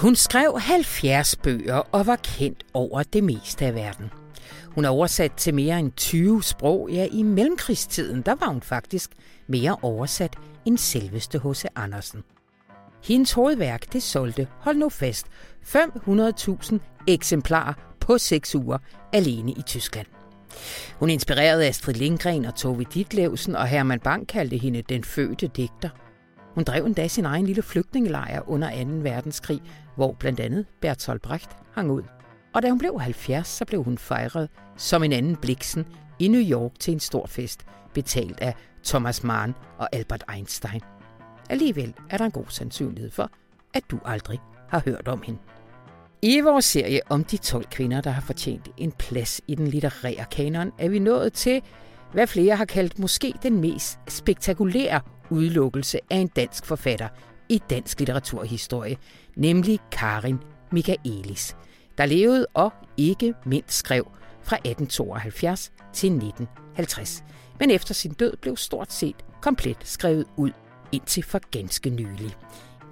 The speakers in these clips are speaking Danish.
Hun skrev 70 bøger og var kendt over det meste af verden. Hun er oversat til mere end 20 sprog. Ja, i mellemkrigstiden, der var hun faktisk mere oversat end selveste H.C. Andersen. Hendes hovedværk, det solgte, hold nu fast, 500.000 eksemplarer på 6 uger alene i Tyskland. Hun inspirerede Astrid Lindgren og Tove Ditlevsen, og Herman Bang kaldte hende den fødte digter. Hun drev endda sin egen lille flygtningelejr under 2. verdenskrig, hvor blandt andet Bertolt Brecht hang ud. Og da hun blev 70, så blev hun fejret som en anden Bliksen i New York til en stor fest, betalt af Thomas Mann og Albert Einstein. Alligevel er der en god sandsynlighed for, at du aldrig har hørt om hende. I vores serie om de 12 kvinder, der har fortjent en plads i den litterære kanon, er vi nået til, hvad flere har kaldt måske den mest spektakulære udelukkelse af en dansk forfatter i dansk litteraturhistorie, nemlig Karin Michaelis, der levede og ikke mindst skrev fra 1872 til 1950, men efter sin død blev stort set komplet skrevet ud indtil for ganske nylig.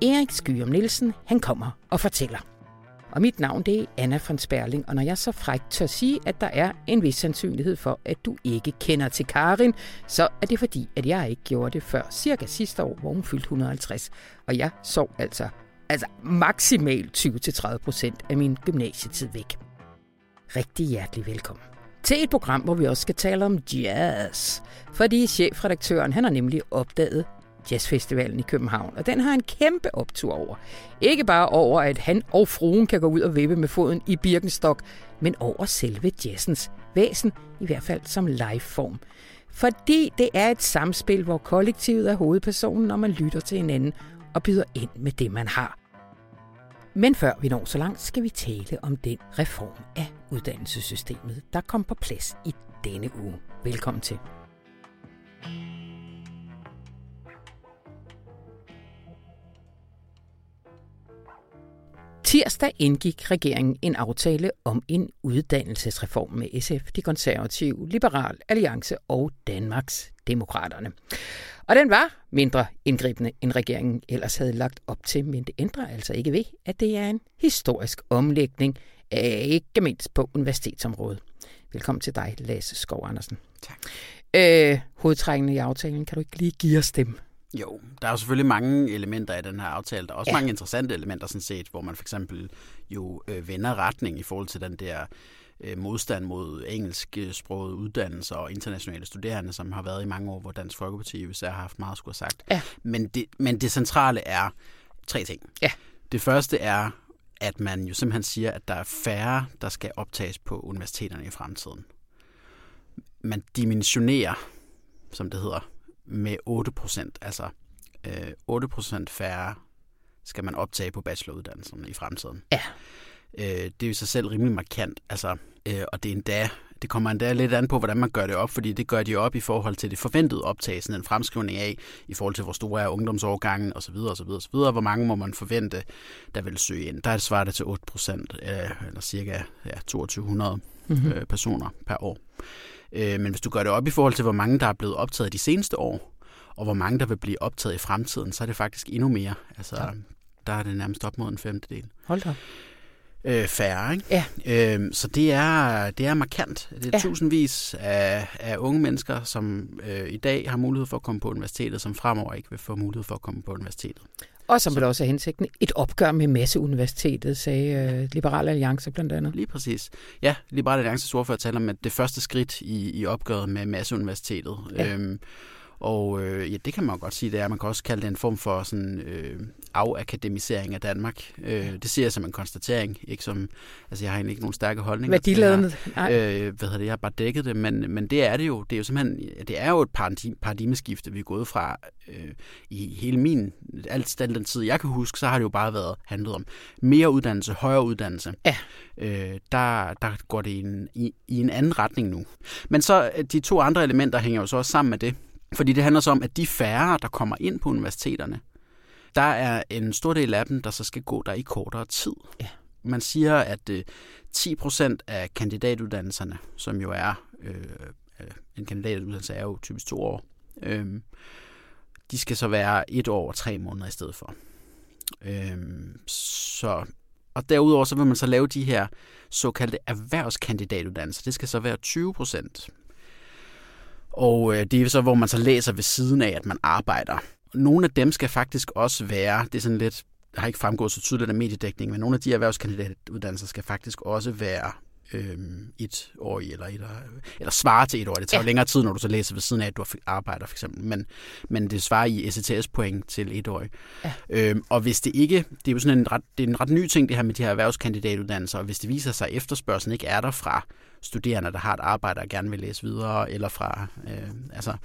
Erik Skyum Nielsen, han kommer og fortæller. Og mit navn det er Anna von Sperling, og når jeg så frækt tør sige, at der er en vis sandsynlighed for, at du ikke kender til Karin, så er det fordi, at jeg ikke gjorde det før cirka sidste år, hvor hun fyldte 150. Og jeg sov altså, altså maksimalt 20-30 procent af min gymnasietid væk. Rigtig hjertelig velkommen til et program, hvor vi også skal tale om jazz. Fordi chefredaktøren, han har nemlig opdaget Jazzfestivalen i København, og den har en kæmpe optur over. Ikke bare over, at han og fruen kan gå ud og vippe med foden i Birkenstock, men over selve jazzens væsen, i hvert fald som liveform. Fordi det er et samspil, hvor kollektivet er hovedpersonen, når man lytter til hinanden og byder ind med det, man har. Men før vi når så langt, skal vi tale om den reform af uddannelsessystemet, der kom på plads i denne uge. Velkommen til. Tirsdag indgik regeringen en aftale om en uddannelsesreform med SF, de konservative, Liberal Alliance og Danmarks Demokraterne. Og den var mindre indgribende, end regeringen ellers havde lagt op til, men det ændrer altså ikke ved, at det er en historisk omlægning, ikke mindst på universitetsområdet. Velkommen til dig, Lasse Skov Andersen. Tak. Øh, hovedtrækkende i aftalen, kan du ikke lige give os dem? Jo, der er jo selvfølgelig mange elementer i den her aftale. Der er også ja. mange interessante elementer sådan set, hvor man for eksempel jo øh, vender retning i forhold til den der øh, modstand mod engelsksproget uddannelser og internationale studerende, som har været i mange år, hvor Dansk Folkeparti i USA har haft meget skulle have sagt. Ja. Men, det, men det centrale er tre ting. Ja. Det første er, at man jo simpelthen siger, at der er færre, der skal optages på universiteterne i fremtiden. Man dimensionerer, som det hedder, med 8 procent. Altså øh, 8 procent færre skal man optage på bacheloruddannelserne i fremtiden. Ja. Øh, det er jo sig selv rimelig markant. Altså, øh, og det er endda det kommer endda lidt an på, hvordan man gør det op, fordi det gør de op i forhold til det forventede optag, sådan en fremskrivning af, i forhold til hvor store er ungdomsårgangen osv. osv., osv. Hvor mange må man forvente, der vil søge ind. Der er det svaret til 8 procent, eller cirka ja, 2200 mm-hmm. øh, personer per år. Øh, men hvis du gør det op i forhold til, hvor mange der er blevet optaget de seneste år, og hvor mange der vil blive optaget i fremtiden, så er det faktisk endnu mere. Altså, ja. der er det nærmest op mod en femtedel. Hold da. Øh, færre, ikke? Ja. Øh, så det er, det er markant. Det er ja. tusindvis af, af unge mennesker, som øh, i dag har mulighed for at komme på universitetet, som fremover ikke vil få mulighed for at komme på universitetet. Og som vil også have hensigten et opgør med masseuniversitetet, sagde øh, Liberale Alliance blandt andet. Lige præcis. Ja, Liberale Alliances ordfører taler om, at det første skridt i, i opgøret med masseuniversitetet. Ja. Øhm, og øh, ja, det kan man godt sige, det er. Man kan også kalde det en form for sådan øh, afakademisering af Danmark. Øh, det ser jeg som en konstatering, ikke som, altså jeg har egentlig ikke nogen stærke holdninger. Værdiladende? Nej. Øh, hvad hedder det, jeg har bare dækket det, men, men det er det jo. Det er jo simpelthen, det er jo et paradigmeskifte, vi er gået fra øh, i hele min, alt den tid, jeg kan huske, så har det jo bare været handlet om mere uddannelse, højere uddannelse. Ja. Øh, der, der går det i en, i, i en anden retning nu. Men så de to andre elementer hænger jo så også sammen med det. Fordi det handler så om, at de færre, der kommer ind på universiteterne, der er en stor del af dem, der så skal gå der i kortere tid. Ja. Man siger, at øh, 10 procent af kandidatuddannelserne, som jo er, øh, en kandidatuddannelse er jo typisk to år, øh, de skal så være et år og tre måneder i stedet for. Øh, så Og derudover så vil man så lave de her såkaldte erhvervskandidatuddannelser. Det skal så være 20 procent. Og øh, det er så, hvor man så læser ved siden af, at man arbejder. Nogle af dem skal faktisk også være, det er sådan lidt, har ikke fremgået så tydeligt af mediedækning, men nogle af de erhvervskandidatuddannelser skal faktisk også være øh, et år eller, et, eller svare til et år. Det tager ja. længere tid, når du så læser ved siden af, at du arbejder for eksempel. Men, men det svarer i ECTS-point til et år. Ja. Øhm, og hvis det ikke, det er jo sådan en ret, det er en ret ny ting, det her med de her erhvervskandidatuddannelser, og hvis det viser sig, at efterspørgselen ikke er der fra studerende, der har et arbejde og gerne vil læse videre, eller fra øh, altså,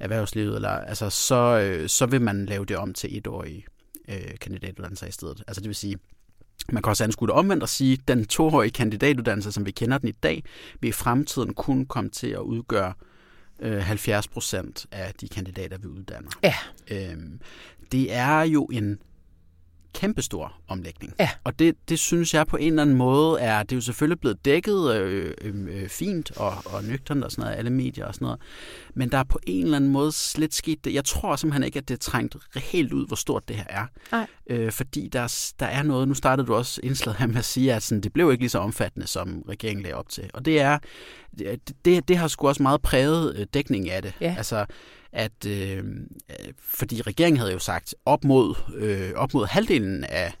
erhvervslivet, eller, altså, så, øh, så vil man lave det om til etårige øh, kandidatuddannelser i stedet. Altså det vil sige, man kan også anskue det omvendt og sige, at den toårige kandidatuddannelse, som vi kender den i dag, vil i fremtiden kun komme til at udgøre øh, 70 procent af de kandidater, vi uddanner. Ja. Øhm, det er jo en kæmpestor omlægning. Ja. Og det, det synes jeg på en eller anden måde er, det er jo selvfølgelig blevet dækket øh, øh, øh, fint og, og nøgternt og sådan noget, alle medier og sådan noget. Men der er på en eller anden måde slet sket det. Jeg tror simpelthen ikke, at det er trængt helt ud, hvor stort det her er. Nej. Øh, fordi der, der er noget, nu startede du også indslaget her med at sige, at sådan, det blev ikke lige så omfattende, som regeringen lagde op til. Og det er, det, det, det har sgu også meget præget øh, dækning af det. Ja. Altså, at øh, øh, fordi regeringen havde jo sagt op mod, øh, op mod halvdelen af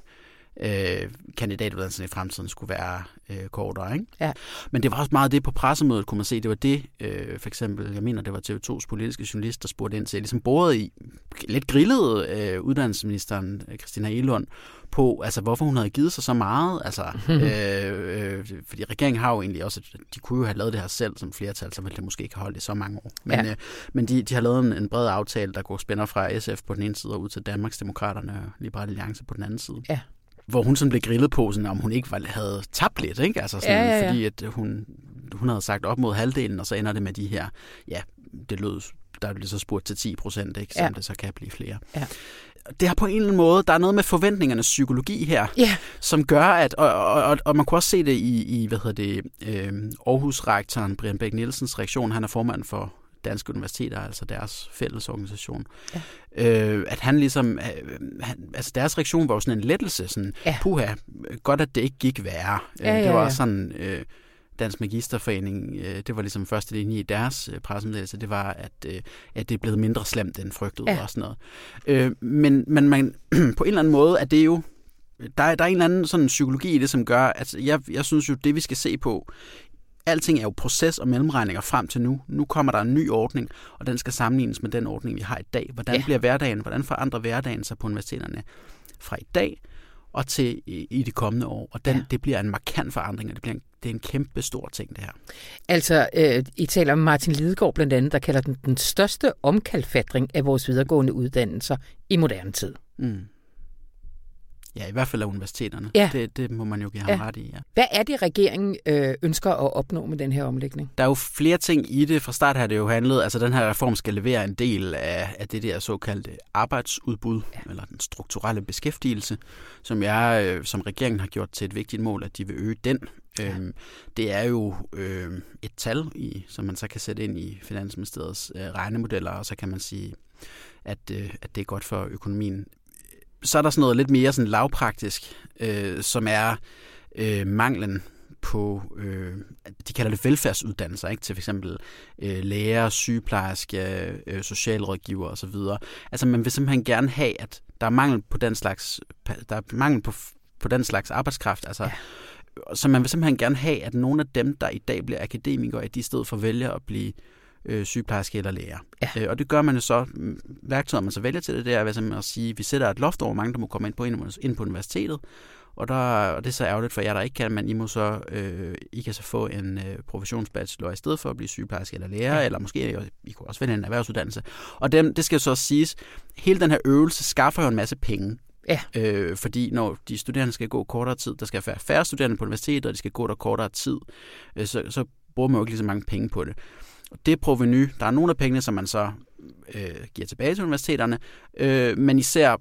øh, kandidatuddannelsen i fremtiden skulle være øh, kortere. Ikke? Ja. Men det var også meget det på pressemødet, kunne man se. Det var det, øh, for eksempel, jeg mener, det var TV2's politiske journalist, der spurgte ind til, ligesom bordet i, lidt grillede øh, uddannelsesministeren øh, Christina Elund på, altså hvorfor hun havde givet sig så meget. Altså, øh, øh, fordi regeringen har jo egentlig også, de kunne jo have lavet det her selv som flertal, så ville det måske ikke have holdt i så mange år. Men, ja. øh, men de, de har lavet en, en bred aftale, der går spænder fra SF på den ene side og ud til Danmarksdemokraterne og Liberale Alliance på den anden side. Ja hvor hun sådan blev grillet på, sådan, om hun ikke var, havde tabt lidt, ikke? Altså sådan, ja, ja, ja. fordi at hun, hun havde sagt op mod halvdelen, og så ender det med de her, ja, det lød, der blev så spurgt til 10 procent, ikke? Som Ja. det så kan blive flere. Ja. Det har på en eller anden måde, der er noget med forventningernes psykologi her, Ja. som gør, at, og, og, og, og man kunne også se det i, i hvad hedder det, øh, Aarhus-rektoren Brian Bæk Nielsens reaktion, han er formand for Danske Universiteter, altså deres fælles organisation, Ja. øh, at han ligesom, øh, han, altså deres reaktion var jo sådan en lettelse, sådan, Ja. puha, godt at det ikke gik værre. Øh, Ja, ja, det var ja. sådan, øh, Dansk Magisterforening, øh, det var ligesom første linje i deres øh, pressemeddelelse, det var, at, øh, at det er blevet mindre slemt end frygtet Ja. og sådan noget. Øh, men, men man, på en eller anden måde er det jo, der, er- der er en eller anden sådan psykologi i det, som gør, at jeg, jeg synes jo, det vi skal se på, alting er jo proces og mellemregninger frem til nu. Nu kommer der en ny ordning, og den skal sammenlignes med den ordning, vi har i dag. Hvordan Ja. bliver hverdagen, hvordan forandrer hverdagen sig på universiteterne fra i dag og til i, i de kommende år? Og den, Ja. det bliver en markant forandring, og det, bliver en, det er en kæmpe stor ting, det her. Altså, øh, I taler om Martin Lidegaard blandt andet, der kalder den den største omkalfatring af vores videregående uddannelser i moderne tid. Mm. Ja, i hvert fald af universiteterne. Ja. Det, det må man jo give ham Ja. ret i, ja. Hvad er det, regeringen øh, ønsker at opnå med den her omlægning? Der er jo flere ting i det. Fra start har det jo handlet, altså den her reform skal levere en del af, af det der såkaldte arbejdsudbud, ja. eller den strukturelle beskæftigelse, som jeg, øh, som regeringen har gjort til et vigtigt mål, at de vil øge den. Ja. Øhm, det er jo øh, et tal, i, som man så kan sætte ind i Finansministeriets øh, regnemodeller, og så kan man sige, at, øh, at det er godt for økonomien. Så er der sådan noget lidt mere sådan lavpraktisk, øh, som er øh, manglen på, øh, de kalder det velfærdsuddannelser, ikke? til f.eks. Øh, læger, sygeplejerske, øh, socialrådgiver osv. Altså man vil simpelthen gerne have, at der er mangel på den slags, der er mangel på, på den slags arbejdskraft, altså Ja. så man vil simpelthen gerne have, at nogle af dem, der i dag bliver akademikere, at de i stedet for vælger at blive øh, sygeplejerske eller læger. Ja. Øh, og det gør man jo så, værktøjet man så vælger til det, det er simpelthen at sige, at vi sætter et loft over, hvor mange der må komme ind på, ind på universitetet, og, der, og det er så ærgerligt for jer, der ikke kan, men I må så, øh, I kan så få en øh, professionsbachelor i stedet for at blive sygeplejerske eller lærer, Ja. eller måske I kunne også vælge en erhvervsuddannelse. Og dem, det skal så siges, hele den her øvelse skaffer jo en masse penge. Ja. Øh, fordi når de studerende skal gå kortere tid, der skal være færre studerende på universitetet, og de skal gå der kortere tid, øh, så, så bruger man jo ikke lige så mange penge på det. Og det proveny, der er nogle af pengene, som man så øh, giver tilbage til universiteterne, øh, men især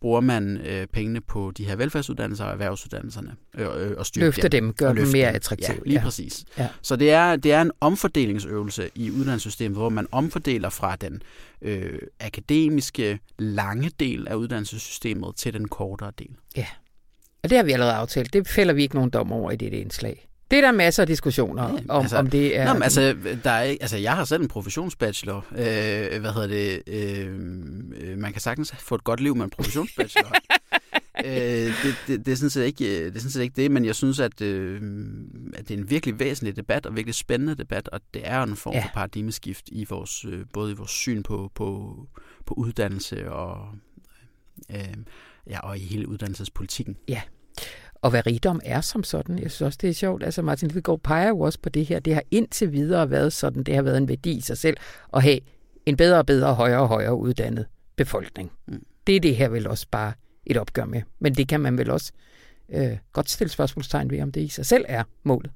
bruger man øh, pengene på de her velfærdsuddannelser og erhvervsuddannelserne øh, øh, og styrke Løfte dem, gør og dem mere dem. attraktive. Ja, lige ja. præcis. Ja. Så det er, det er en omfordelingsøvelse i uddannelsessystemet, hvor man omfordeler fra den øh, akademiske lange del af uddannelsessystemet til den kortere del. Ja. Og det har vi allerede aftalt. Det fælder vi ikke nogen dom over i det indslag. Det er der masser af diskussioner ja, om, altså, om det er... Nå, men altså, der er, altså, jeg har selv en professionsbachelor. Øh, hvad hedder det? Øh, man kan sagtens få et godt liv med en professionsbachelor. øh, det, det, det, er sådan set ikke, det er sådan set ikke det, men jeg synes, at, øh, at det er en virkelig væsentlig debat, og virkelig spændende debat, og det er en form ja. for paradigmeskift i vores, øh, både i vores syn på, på, på uddannelse og, øh, ja, og i hele uddannelsespolitikken. Ja, og hvad rigdom er som sådan. Jeg synes også, det er sjovt. Altså Martin Lidegaard peger jo også på det her. Det har indtil videre været sådan, det har været en værdi i sig selv at have en bedre og bedre, højere og højere uddannet befolkning. Mm. Det er det her vel også bare et opgør med. Men det kan man vel også øh, godt stille spørgsmålstegn ved, om det i sig selv er målet.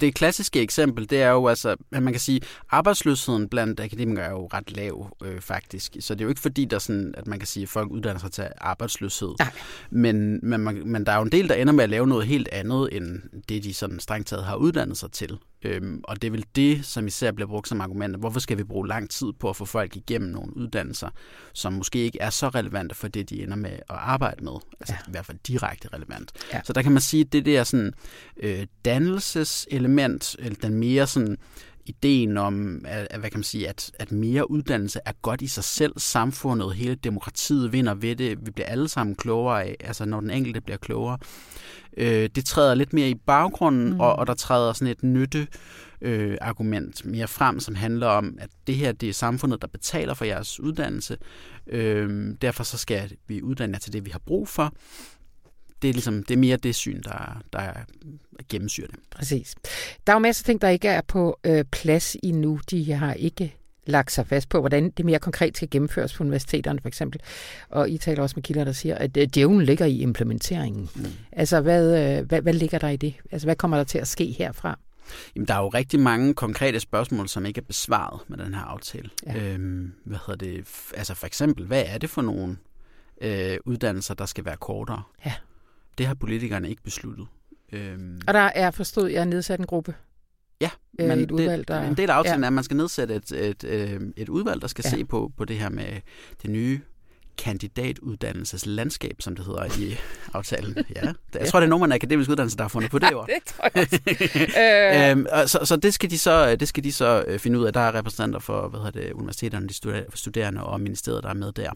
Det klassiske eksempel, det er jo altså, at man kan sige, arbejdsløsheden blandt akademikere er jo ret lav øh, faktisk. Så det er jo ikke fordi, der sådan, at man kan sige, at folk uddanner sig til arbejdsløshed. Nej. Men, men, man, men der er jo en del, der ender med at lave noget helt andet, end det de sådan strengt taget har uddannet sig til. Øhm, og det er vel det, som især bliver brugt som argument. Hvorfor skal vi bruge lang tid på at få folk igennem nogle uddannelser, som måske ikke er så relevante for det, de ender med at arbejde med? Altså ja. i hvert fald direkte relevant. Ja. Så der kan man sige, at det der sådan, øh, dannelseselement, eller den mere sådan ideen om, at, hvad kan man sige, at, at mere uddannelse er godt i sig selv. Samfundet, hele demokratiet vinder ved det. Vi bliver alle sammen klogere af, altså når den enkelte bliver klogere. Øh, det træder lidt mere i baggrunden, mm. og, og der træder sådan et nytte øh, argument mere frem, som handler om, at det her det er samfundet, der betaler for jeres uddannelse. Øh, derfor så skal vi uddanne jer til det, vi har brug for det er, ligesom, det er mere det syn, der, der gennemsyrer det. Præcis. Der er jo masser af ting, der ikke er på øh, plads endnu. De har ikke lagt sig fast på, hvordan det mere konkret skal gennemføres på universiteterne for eksempel. Og I taler også med kilder, der siger, at øh, djævlen ligger i implementeringen. Mm. Altså, hvad, øh, hvad, hvad ligger der i det? Altså, hvad kommer der til at ske herfra? Jamen, der er jo rigtig mange konkrete spørgsmål, som ikke er besvaret med den her aftale. Ja. Øhm, hvad hedder det? Altså for eksempel, hvad er det for nogle øh, uddannelser, der skal være kortere? Ja. Det har politikerne ikke besluttet. Øhm. Og der er, forstået, jeg, nedsat en gruppe? Ja, øh, men et udvalg, der... en del af aftalen ja. er, at man skal nedsætte et, et, et, øh, et udvalg, der skal ja. se på, på det her med det nye kandidatuddannelseslandskab, som det hedder i aftalen. Ja, jeg ja. tror, det er nogen af akademisk uddannelse, der har fundet på det ord. det tror jeg også. øhm, så, så det skal de så, det skal de så øh, finde ud af. Der er repræsentanter for hvad hedder det, universiteterne, de studerende og ministeriet, der er med der.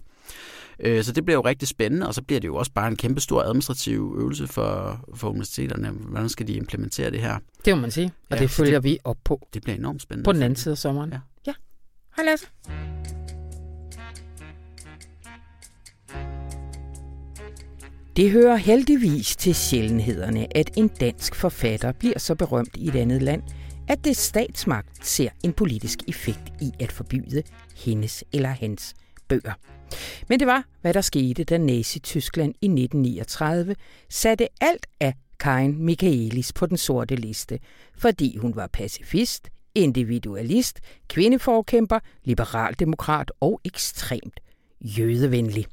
Øh, så det bliver jo rigtig spændende, og så bliver det jo også bare en kæmpe stor administrativ øvelse for, for universiteterne. Hvordan skal de implementere det her? Det må man sige, og ja, det følger det, vi op på. Det bliver enormt spændende. På den anden side af sommeren. Ja. ja. Hej Lasse. Det hører heldigvis til sjældenhederne, at en dansk forfatter bliver så berømt i et andet land, at det statsmagt ser en politisk effekt i at forbyde hendes eller hans bøger. Men det var, hvad der skete, da Nazi-Tyskland i 1939 satte alt af Karin Michaelis på den sorte liste, fordi hun var pacifist, individualist, kvindeforkæmper, liberaldemokrat og ekstremt jødevenlig.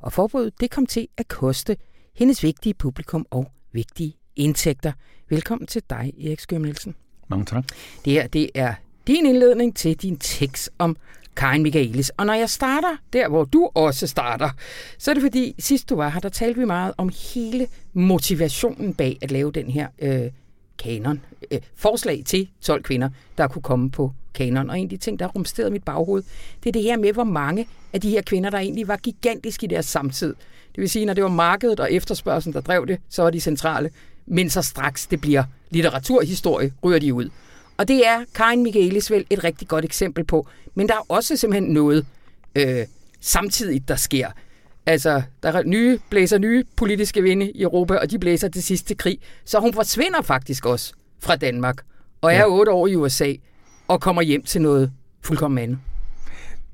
Og forbuddet det kom til at koste hendes vigtige publikum og vigtige indtægter. Velkommen til dig, Erik Skømmelsen. Mange tak. Det her det er din indledning til din tekst om Karin Michaelis. Og når jeg starter der, hvor du også starter, så er det fordi, sidst du var her, der talte vi meget om hele motivationen bag at lave den her øh, kanon. Øh, forslag til 12 kvinder, der kunne komme på kanon. Og en af de ting, der rumsterede mit baghoved, det er det her med, hvor mange af de her kvinder, der egentlig var gigantiske i deres samtid. Det vil sige, når det var markedet og efterspørgselen, der drev det, så var de centrale. Men så straks det bliver litteraturhistorie, ryger de ud. Og det er Karin Michaelis vel et rigtig godt eksempel på. Men der er også simpelthen noget øh, samtidigt, der sker. Altså, der er nye, blæser nye politiske vinde i Europa, og de blæser til sidste krig. Så hun forsvinder faktisk også fra Danmark, og er ja. otte år i USA, og kommer hjem til noget fuldkommen andet.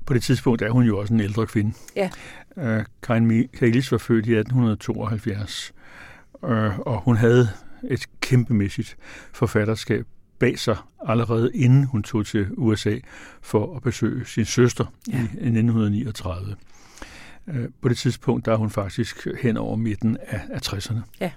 På det tidspunkt er hun jo også en ældre kvinde. Ja. Uh, Karin Michaelis var født i 1872, uh, øh, og hun havde et kæmpemæssigt forfatterskab bag sig allerede inden hun tog til USA for at besøge sin søster ja. i 1939. Øh, på det tidspunkt der er hun faktisk hen over midten af, af 60'erne. Ja.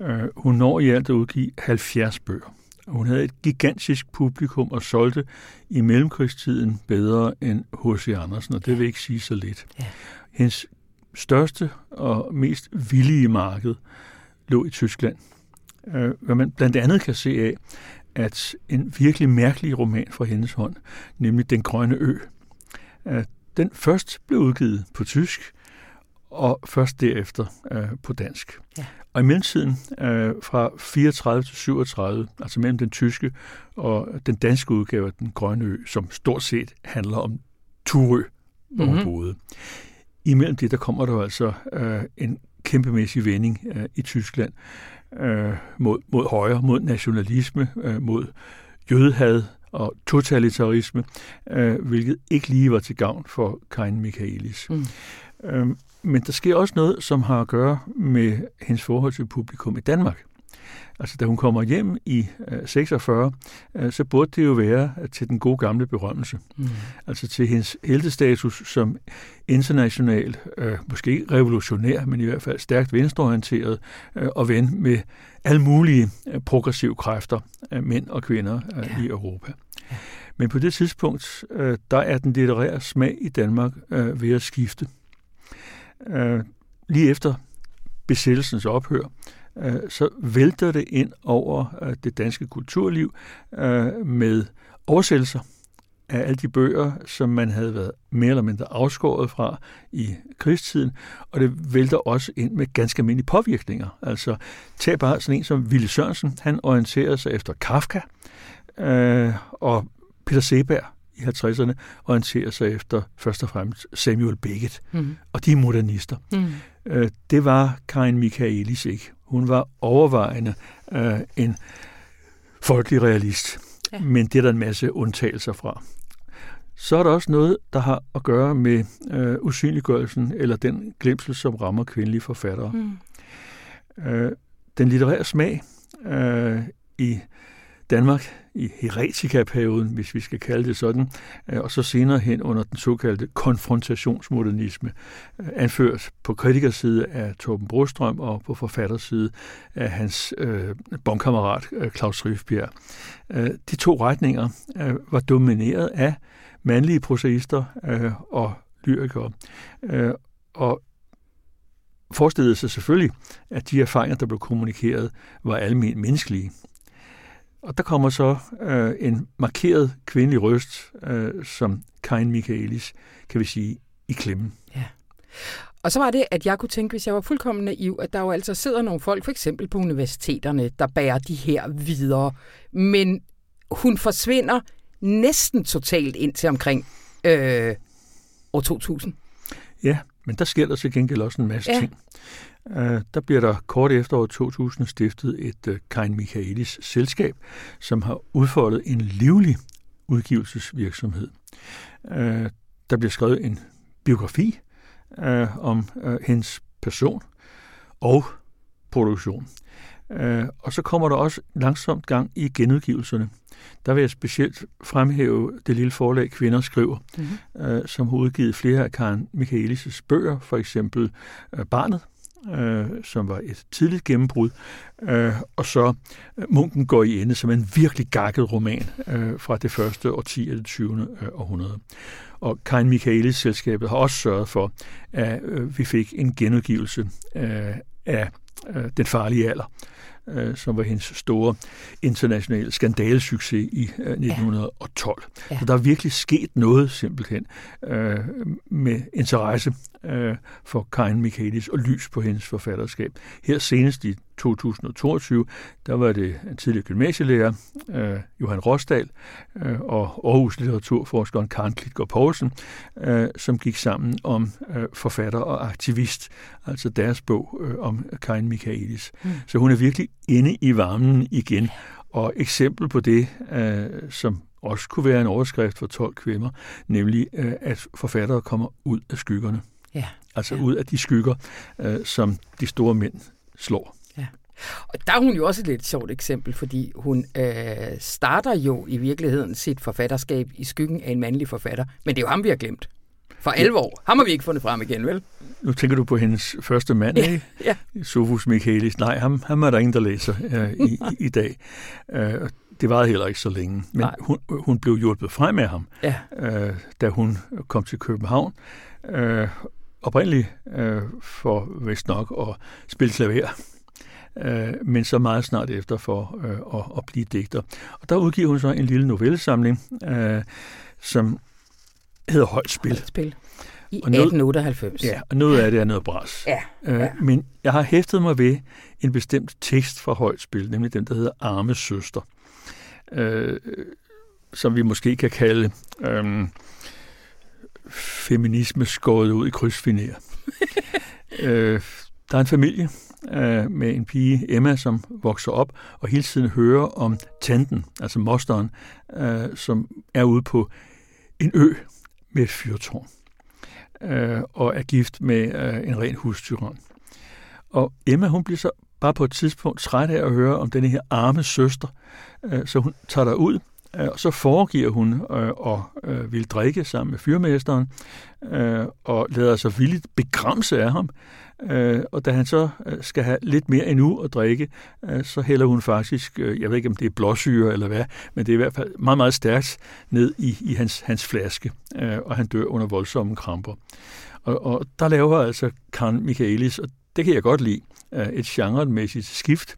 Øh, hun når i alt at udgive 70 bøger. Hun havde et gigantisk publikum og solgte i mellemkrigstiden bedre end H.C. Andersen, og det vil ikke sige så lidt. Ja. Hendes største og mest villige marked lå i Tyskland. Øh, hvad man blandt andet kan se af, at en virkelig mærkelig roman fra hendes hånd, nemlig Den Grønne Ø, den først blev udgivet på tysk, og først derefter øh, på dansk. Ja. Og i mellemtiden, øh, fra 34 til 37, altså mellem den tyske og den danske udgave af Den Grønne Ø, som stort set handler om Turø, hvor mm-hmm. hun mhm. boede. Imellem det, der kommer der altså øh, en kæmpemæssig vending øh, i Tyskland øh, mod, mod højre, mod nationalisme, øh, mod jødehad og totalitarisme, øh, hvilket ikke lige var til gavn for Karin Michaelis. Mm. Øh, men der sker også noget, som har at gøre med hendes forhold til publikum i Danmark. Altså, da hun kommer hjem i øh, 46, øh, så burde det jo være til den gode gamle berømmelse. Mm. Altså til hendes heltestatus som international, øh, måske ikke revolutionær, men i hvert fald stærkt venstreorienteret øh, og ven med alle mulige øh, progressive kræfter, øh, mænd og kvinder øh, ja. i Europa. Ja. Men på det tidspunkt, øh, der er den litterære smag i Danmark øh, ved at skifte. Øh, lige efter besættelsens ophør, øh, så vælter det ind over øh, det danske kulturliv øh, med oversættelser af alle de bøger, som man havde været mere eller mindre afskåret fra i krigstiden, og det vælter også ind med ganske almindelige påvirkninger. Altså, tag bare sådan en som Ville Sørensen, han orienterede sig efter Kafka, øh, og Peter Seberg i 50'erne orienterer sig efter først og fremmest Samuel Beckett, mm. og de er modernister. Mm. Øh, det var Karin Michaelis ikke. Hun var overvejende øh, en folkelig realist, ja. men det er der en masse undtagelser fra. Så er der også noget, der har at gøre med øh, usynliggørelsen eller den glemsel, som rammer kvindelige forfattere. Mm. Øh, den litterære smag øh, i Danmark i heretika-perioden, hvis vi skal kalde det sådan, øh, og så senere hen under den såkaldte konfrontationsmodernisme, øh, anført på kritikerside af Torben Brostrøm og på forfatterside af hans øh, bondkammerat øh, Claus Rifbjerg. De to retninger øh, var domineret af mandlige prosaister øh, og lyrikere. Øh, og forestillede sig selvfølgelig, at de erfaringer, der blev kommunikeret, var almindeligt menneskelige. Og der kommer så øh, en markeret kvindelig røst, øh, som Karin Michaelis, kan vi sige, i klemmen. Ja. Og så var det, at jeg kunne tænke, hvis jeg var fuldkommen naiv, at der jo altså sidder nogle folk, for eksempel på universiteterne, der bærer de her videre. Men hun forsvinder næsten totalt ind til omkring øh, år 2000. Ja, men der sker der til gengæld også en masse ja. ting. Uh, der bliver der kort efter år 2000 stiftet et uh, Kain Michaelis selskab, som har udfoldet en livlig udgivelsesvirksomhed. Uh, der bliver skrevet en biografi om hendes person og produktion. Og så kommer der også langsomt gang i genudgivelserne. Der vil jeg specielt fremhæve det lille forlag Kvinder skriver, mm-hmm. som har udgivet flere af Karen Michaelis' bøger, for eksempel Barnet, øh, som var et tidligt gennembrud, øh, og så øh, Munken går i ende, som en virkelig gakket roman øh, fra det første årti af det 20. Øh, århundrede. Og Karin Michaelis selskabet har også sørget for, at øh, vi fik en genudgivelse øh, af øh, Den farlige alder, øh, som var hendes store internationale skandalesucces i øh, 1912. Ja. Ja. Så der er virkelig sket noget simpelthen øh, med interesse øh, for Karin Michaelis og lys på hendes forfatterskab. Her senest i 2022, der var det en tidligere gymnasielærer, øh, Johan Rosdal, øh, og Aarhus litteraturforskeren Karen Klitgaard Poulsen, øh, som gik sammen om øh, forfatter og aktivist, altså deres bog øh, om Karin Michaelis. Mm. Så hun er virkelig inde i varmen igen. Og eksempel på det, øh, som også kunne være en overskrift for 12 kvinder, nemlig øh, at forfattere kommer ud af skyggerne. Ja. Altså ja. ud af de skygger, øh, som de store mænd slår. Ja. Og der er hun jo også et lidt sjovt eksempel, fordi hun øh, starter jo i virkeligheden sit forfatterskab i skyggen af en mandlig forfatter. Men det er jo ham, vi har glemt. For 11 år. Ham har vi ikke fundet frem igen, vel? Nu tænker du på hendes første mand, ikke? ja. Sofus Michaelis. Nej, ham, ham er der ingen, der læser øh, i, i dag. Øh, det varede heller ikke så længe. Men hun, hun blev hjulpet frem af ham, ja. øh, da hun kom til København. Øh, oprindeligt øh, for vist nok at spille klaver. øh, men så meget snart efter for øh, at, at blive digter. Og der udgiver hun så en lille novellesamling, øh, som hedder Højspil. Højspil. I og noget, 1898. Ja, og noget af det er noget bras. Ja, øh, ja. Men jeg har hæftet mig ved en bestemt tekst fra Højspil, nemlig den, der hedder Arme Søster. Øh, som vi måske kan kalde øh, feminisme skåret ud i krydsfiner. øh, der er en familie øh, med en pige, Emma, som vokser op og hele tiden hører om tanten, altså mosteren, øh, som er ude på en ø med et fyrtårn øh, og er gift med øh, en ren hustyron. Og Emma, hun bliver så bare på et tidspunkt træt af at høre om denne her arme søster, øh, så hun tager der ud og så foregiver hun øh, øh, vil drikke sammen med fyrmesteren, øh, og lader sig villigt begramse af ham. Øh, og da han så øh, skal have lidt mere endnu at drikke, øh, så hælder hun faktisk, øh, jeg ved ikke om det er blåsyre eller hvad, men det er i hvert fald meget, meget stærkt ned i, i hans, hans flaske, øh, og han dør under voldsomme kramper. Og, og der laver altså Karen Michaelis, og det kan jeg godt lide, øh, et genremæssigt skift,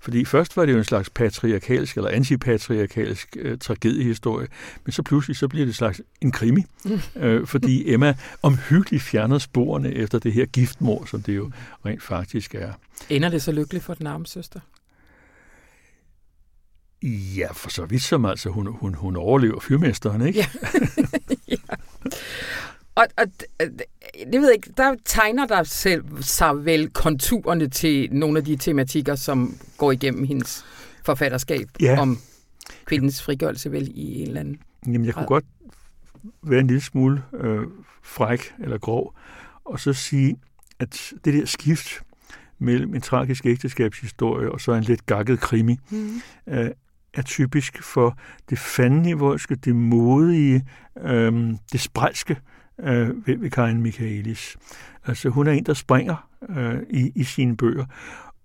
fordi først var det jo en slags patriarkalsk eller antipatriarkalsk øh, tragediehistorie, men så pludselig så bliver det en slags en krimi, øh, fordi Emma omhyggeligt fjerner sporene efter det her giftmord, som det jo rent faktisk er. Ender det så lykkeligt for den arme søster? Ja, for så vidt som altså hun, hun, hun overlever fyrmesteren, ikke? Ja. ja. Og, og det ved jeg ikke, der tegner der selv sig vel konturerne til nogle af de tematikker, som går igennem hendes forfatterskab ja. om kvindens frigørelse vel i en eller anden Jamen, jeg kunne godt være en lille smule øh, fræk eller grov, og så sige, at det der skift mellem en tragisk ægteskabshistorie og så en lidt gakket krimi, mm. øh, er typisk for det fandenivoldske, det modige, øh, det sprælske, øh, ved, ved Karin Michaelis. Altså hun er en, der springer øh, i, i sine bøger.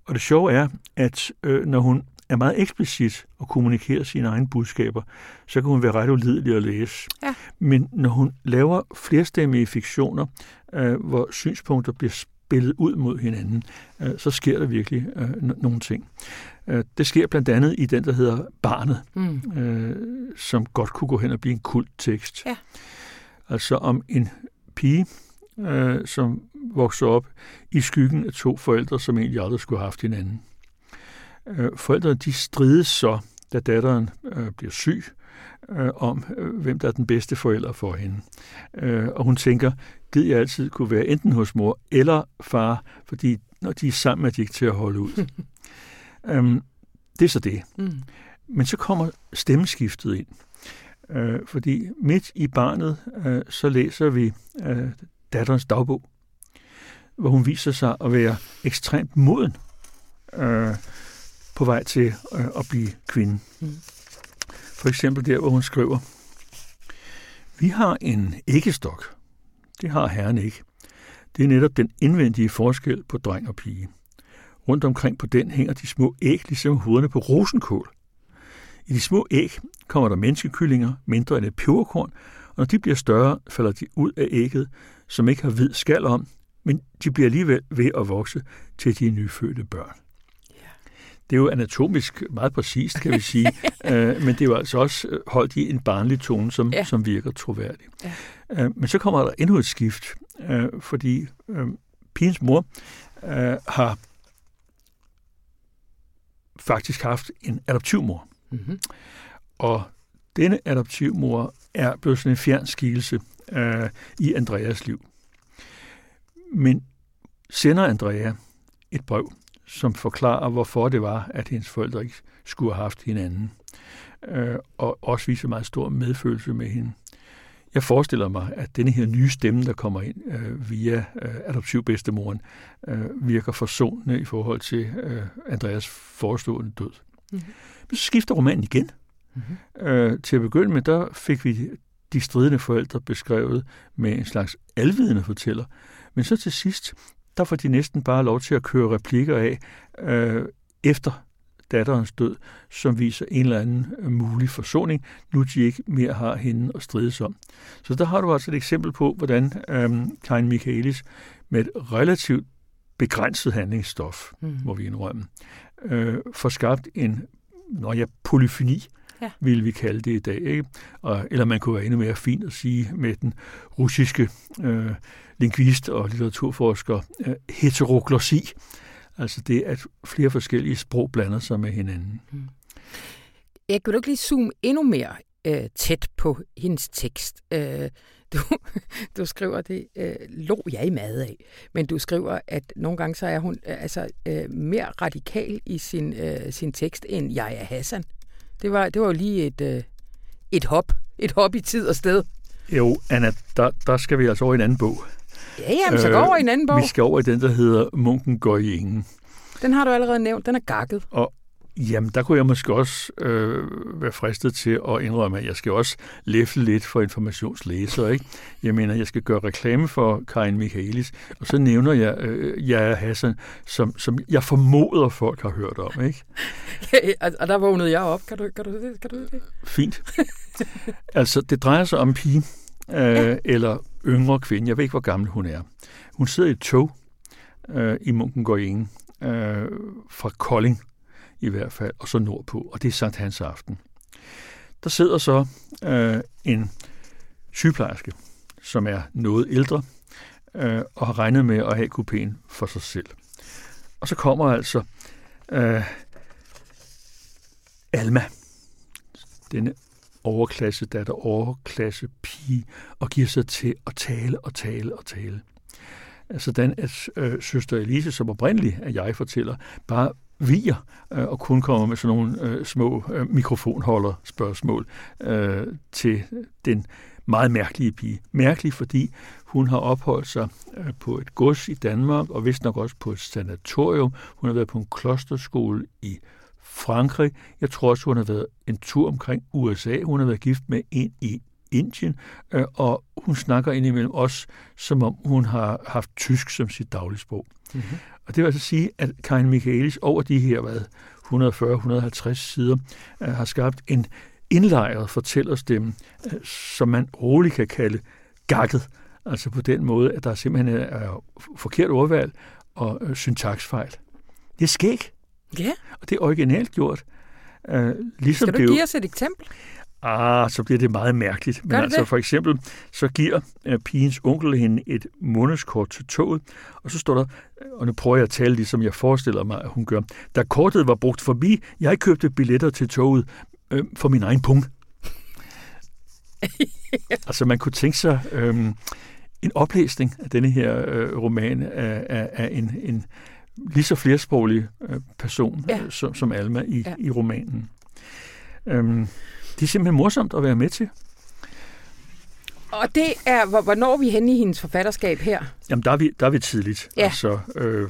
Og det sjove er, at øh, når hun er meget eksplicit og kommunikerer sine egne budskaber, så kan hun være ret ulidelig at læse. Ja. Men når hun laver flerstemmige fiktioner, øh, hvor synspunkter bliver spillet ud mod hinanden, øh, så sker der virkelig øh, n- nogle ting. Øh, det sker blandt andet i den, der hedder Barnet, mm. øh, som godt kunne gå hen og blive en kult tekst. Ja. Altså om en pige, øh, som vokser op i skyggen af to forældre, som egentlig aldrig skulle have haft hinanden. Øh, forældrene de strides så, da datteren øh, bliver syg, øh, om øh, hvem der er den bedste forælder for hende. Øh, og hun tænker, gid jeg altid kunne være enten hos mor eller far, fordi når de er sammen, er de ikke til at holde ud. øhm, det er så det. Mm. Men så kommer stemmeskiftet ind. Øh, fordi midt i barnet, øh, så læser vi øh, datterens dagbog, hvor hun viser sig at være ekstremt moden øh, på vej til øh, at blive kvinde. Mm. For eksempel der, hvor hun skriver, Vi har en æggestok. Det har herren ikke. Det er netop den indvendige forskel på dreng og pige. Rundt omkring på den hænger de små æg, ligesom hovederne på rosenkål. I de små æg kommer der menneskekyllinger, mindre end et peberkorn, og når de bliver større, falder de ud af ægget, som ikke har hvid skal om, men de bliver alligevel ved at vokse til de nyfødte børn. Det er jo anatomisk meget præcist, kan vi sige, øh, men det er jo altså også øh, holdt i en barnlig tone, som, ja. som virker troværdig. Ja. Øh, men så kommer der endnu et skift, fordi pigens mor har faktisk haft en adoptivmor. Mm-hmm. Og denne adoptivmor er blevet sådan en fjern skikkelse øh, i Andreas liv. Men sender Andrea et brev, som forklarer, hvorfor det var, at hendes forældre ikke skulle have haft hinanden. Øh, og også viser meget stor medfølelse med hende. Jeg forestiller mig, at denne her nye stemme, der kommer ind øh, via øh, adoptivbedstemoren, øh, virker forsonende i forhold til øh, Andreas forestående død. Mm-hmm. Men så skifter romanen igen. Mm-hmm. Øh, til at begynde med, der fik vi de stridende forældre beskrevet med en slags alvidende fortæller. Men så til sidst, der får de næsten bare lov til at køre replikker af øh, efter datterens død, som viser en eller anden øh, mulig forsoning, nu de ikke mere har hende at strides om. Så der har du altså et eksempel på, hvordan øh, Karin Michaelis med et relativt begrænset handlingsstof, mm. må vi indrømme, øh, får skabt en når jeg polyfoni, ja. vil vi kalde det i dag. Ikke? Og, eller man kunne være endnu mere fint at sige med den russiske øh, lingvist og litteraturforsker øh, heteroglossi. Altså det, at flere forskellige sprog blander sig med hinanden. Mm. Jeg kan du ikke lige zoome endnu mere øh, tæt på hendes tekst? Øh, du, du skriver det, øh, lå jeg i mad af, men du skriver, at nogle gange så er hun øh, altså øh, mere radikal i sin, øh, sin tekst, end jeg er Hassan. Det var, det var jo lige et, øh, et hop, et hop i tid og sted. Jo, Anna, der, der skal vi altså over i en anden bog. Ja, jamen, så går over i en anden bog. Vi skal over i den, der hedder Munken går i ingen. Den har du allerede nævnt. Den er gakket. Og Jamen, der kunne jeg måske også øh, være fristet til at indrømme, at jeg skal også læfle lidt for informationslæsere. Ikke? Jeg mener, jeg skal gøre reklame for Karin Michaelis, og så nævner jeg øh, Jaja Hassan, som, som jeg formoder, folk har hørt om. Ikke? og der vågnede jeg op. Kan du, kan du, det? Kan du det? Fint. altså, det drejer sig om pige, øh, ja. eller yngre kvinde. Jeg ved ikke, hvor gammel hun er. Hun sidder i et tog øh, i Munken går ingen, øh, fra Kolding i hvert fald, og så nordpå, og det er Sankt Hans aften. Der sidder så øh, en sygeplejerske, som er noget ældre, øh, og har regnet med at have kupéen for sig selv. Og så kommer altså øh, Alma, denne overklasse datter, overklasse pige, og giver sig til at tale og tale og tale. Altså, Sådan at øh, søster Elise, som oprindeligt, at jeg fortæller, bare viger øh, og kun kommer med sådan nogle øh, små øh, mikrofonholder spørgsmål øh, til den meget mærkelige pige. Mærkelig, fordi hun har opholdt sig øh, på et gods i Danmark, og vist nok også på et sanatorium. Hun har været på en klosterskole i Frankrig. Jeg tror også, hun har været en tur omkring USA. Hun har været gift med en i Indien, øh, og hun snakker indimellem også, som om hun har haft tysk som sit dagligsprog. Mm-hmm. Og det vil altså sige, at Karin Michaelis over de her hvad, 140-150 sider øh, har skabt en indlejret fortællerstemme, øh, som man roligt kan kalde gakket. Altså på den måde, at der simpelthen er forkert ordvalg og øh, syntaksfejl. Det er skæg. Ja. Og det er originalt gjort. Uh, ligesom Skal du give os et eksempel? Ah, så bliver det meget mærkeligt. Men altså det? for eksempel, så giver uh, pigens onkel hende et månedskort til toget, og så står der, og nu prøver jeg at tale ligesom jeg forestiller mig, at hun gør, da kortet var brugt forbi, jeg købte billetter til toget uh, for min egen punkt. altså man kunne tænke sig um, en oplæsning af denne her uh, roman af, af, af en, en lige så flersproglig uh, person ja. uh, som, som Alma i, ja. i romanen. Um, det er simpelthen morsomt at være med til. Og det er, hvornår er vi henne i hendes forfatterskab her? Jamen, der er vi, der er vi tidligt. Ja. Altså, øh,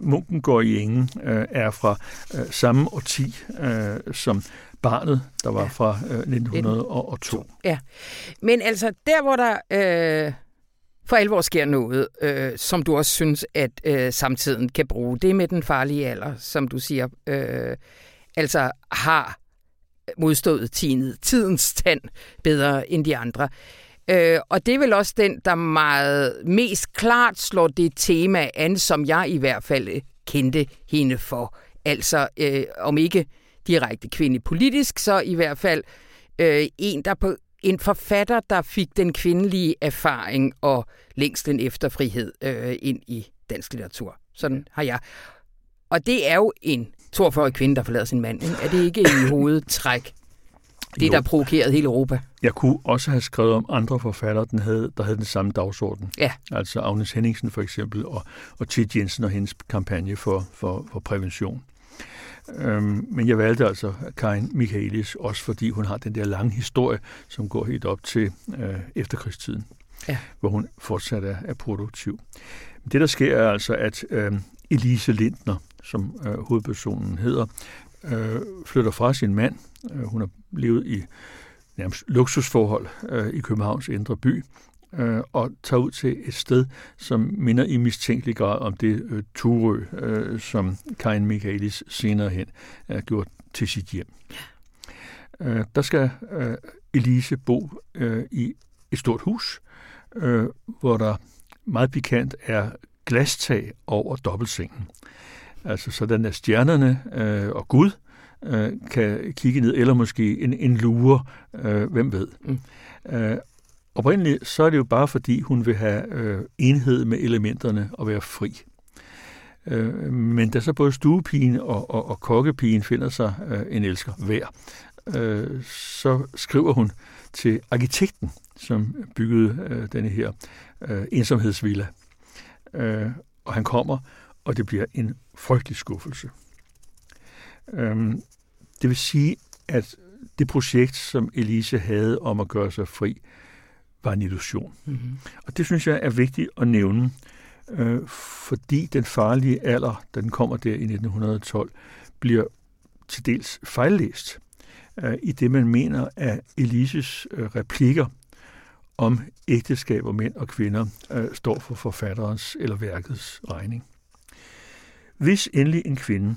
Munken går i ingen øh, er fra øh, samme årti øh, som barnet, der var ja. fra øh, 1902. Ja, men altså der, hvor der øh, for alvor sker noget, øh, som du også synes, at øh, samtiden kan bruge, det med den farlige alder, som du siger, øh, altså har modstået tidens tand bedre end de andre. Øh, og det er vel også den, der meget mest klart slår det tema an, som jeg i hvert fald øh, kendte hende for. Altså, øh, om ikke direkte kvinde politisk, så i hvert fald øh, en, der på en forfatter, der fik den kvindelige erfaring og længsten efter frihed øh, ind i dansk litteratur. Sådan har jeg. Og det er jo en 42 kvinde, der forlader sin mand. Ikke? Er det ikke i hovedet træk? Det, jo. der provokerede hele Europa. Jeg kunne også have skrevet om andre forfattere, den havde, der havde den samme dagsorden. Ja. Altså Agnes Henningsen for eksempel, og, og Tit Jensen og hendes kampagne for, for, for prævention. Øhm, men jeg valgte altså Karin Michaelis, også fordi hun har den der lange historie, som går helt op til øh, efterkrigstiden, ja. hvor hun fortsat er, er produktiv. Det, der sker, er altså, at øh, Elise Lindner, som øh, hovedpersonen hedder, øh, flytter fra sin mand. Øh, hun har levet i nærmest luksusforhold øh, i Københavns indre by, øh, og tager ud til et sted, som minder i mistænkelig grad om det øh, Turø, øh, som Karin Michaelis senere hen er gjort til sit hjem. Øh, der skal øh, Elise bo øh, i et stort hus, øh, hvor der meget pikant er glastag over dobbeltsengen. Altså sådan, at stjernerne øh, og Gud øh, kan kigge ned, eller måske en, en lure, øh, hvem ved. Mm. Øh, oprindeligt så er det jo bare fordi, hun vil have øh, enhed med elementerne og være fri. Øh, men da så både stuepigen og, og, og kokkepigen finder sig øh, en elsker hver, øh, så skriver hun til arkitekten, som byggede øh, denne her øh, ensomhedsvilla. Øh, og han kommer, og det bliver en frygtelig skuffelse. Øh, det vil sige, at det projekt, som Elise havde om at gøre sig fri, var en illusion. Mm-hmm. Og det synes jeg er vigtigt at nævne, øh, fordi den farlige alder, da den kommer der i 1912, bliver til dels fejllæst øh, i det, man mener er Elises øh, replikker om ægteskab og mænd og kvinder øh, står for forfatterens eller værkets regning. Hvis endelig en kvinde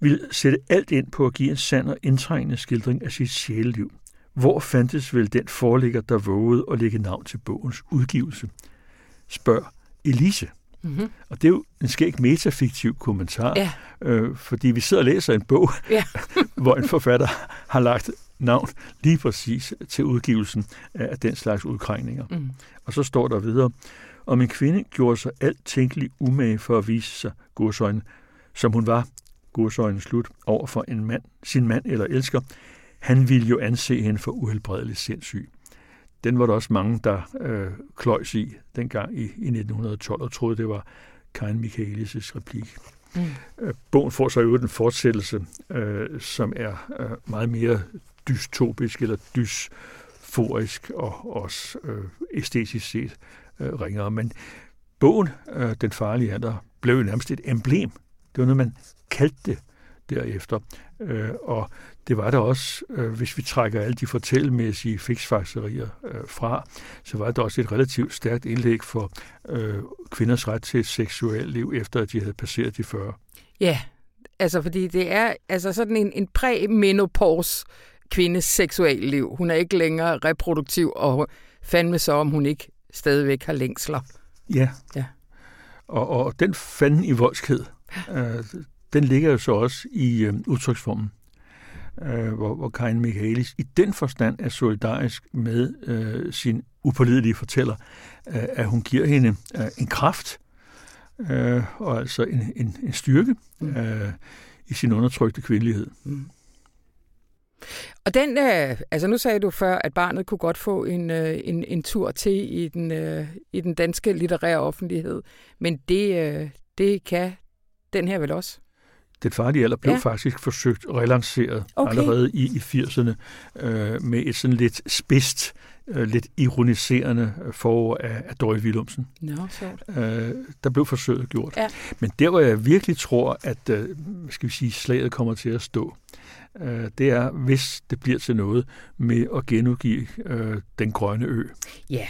vil sætte alt ind på at give en sand og indtrængende skildring af sit sjæleliv, hvor fandtes vel den forligger, der vågede at lægge navn til bogens udgivelse? Spørg Elise. Mm-hmm. Og det er jo en skæg metafiktiv kommentar, ja. øh, fordi vi sidder og læser en bog, ja. hvor en forfatter har lagt navn lige præcis til udgivelsen af den slags udkrængninger. Mm. Og så står der videre, om en kvinde gjorde sig alt tænkeligt umage for at vise sig godsøjne, som hun var, godsøjne slut, over for en mand, sin mand eller elsker, han ville jo anse hende for uhelbredeligt sindssyg. Den var der også mange, der øh, kløjs i dengang i, i 1912 og troede, det var Karin Michaelis' replik. Mm. Øh, bogen får så jo en fortsættelse, øh, som er øh, meget mere dystopisk eller dysforisk og også øh, æstetisk set øh, ringere. Men bogen, øh, Den farlige alder, blev jo nærmest et emblem. Det var noget, man kaldte det derefter. Øh, og det var der også, øh, hvis vi trækker alle de fortællemæssige fiksfakserier øh, fra, så var der også et relativt stærkt indlæg for øh, kvinders ret til et seksuelt liv, efter at de havde passeret de 40. Ja, altså fordi det er altså sådan en, en præ-menopause kvindes seksuelle liv. Hun er ikke længere reproduktiv, og fandme så, om hun ikke stadigvæk har længsler. Ja. ja. Og, og den fanden i voldskhed, øh, den ligger jo så også i øh, udtryksformen, øh, hvor, hvor Karin Michaelis i den forstand er solidarisk med øh, sin upålidelige fortæller, øh, at hun giver hende øh, en kraft øh, og altså en, en, en styrke mm. øh, i sin undertrykte kvindelighed. Mm. Og den, øh, altså nu sagde du før, at barnet kunne godt få en, øh, en, en tur til i den, øh, i den danske litterære offentlighed, men det, øh, det kan den her vel også? Den farlige alder blev ja. faktisk forsøgt relanceret okay. allerede i, i 80'erne øh, med et sådan lidt spidst, øh, lidt ironiserende forår af, af Dorrit Willumsen. No, øh, Der blev forsøget gjort. Ja. Men der, hvor jeg virkelig tror, at øh, skal vi sige, slaget kommer til at stå, øh, det er, hvis det bliver til noget med at genudgive øh, Den Grønne Ø. Ja,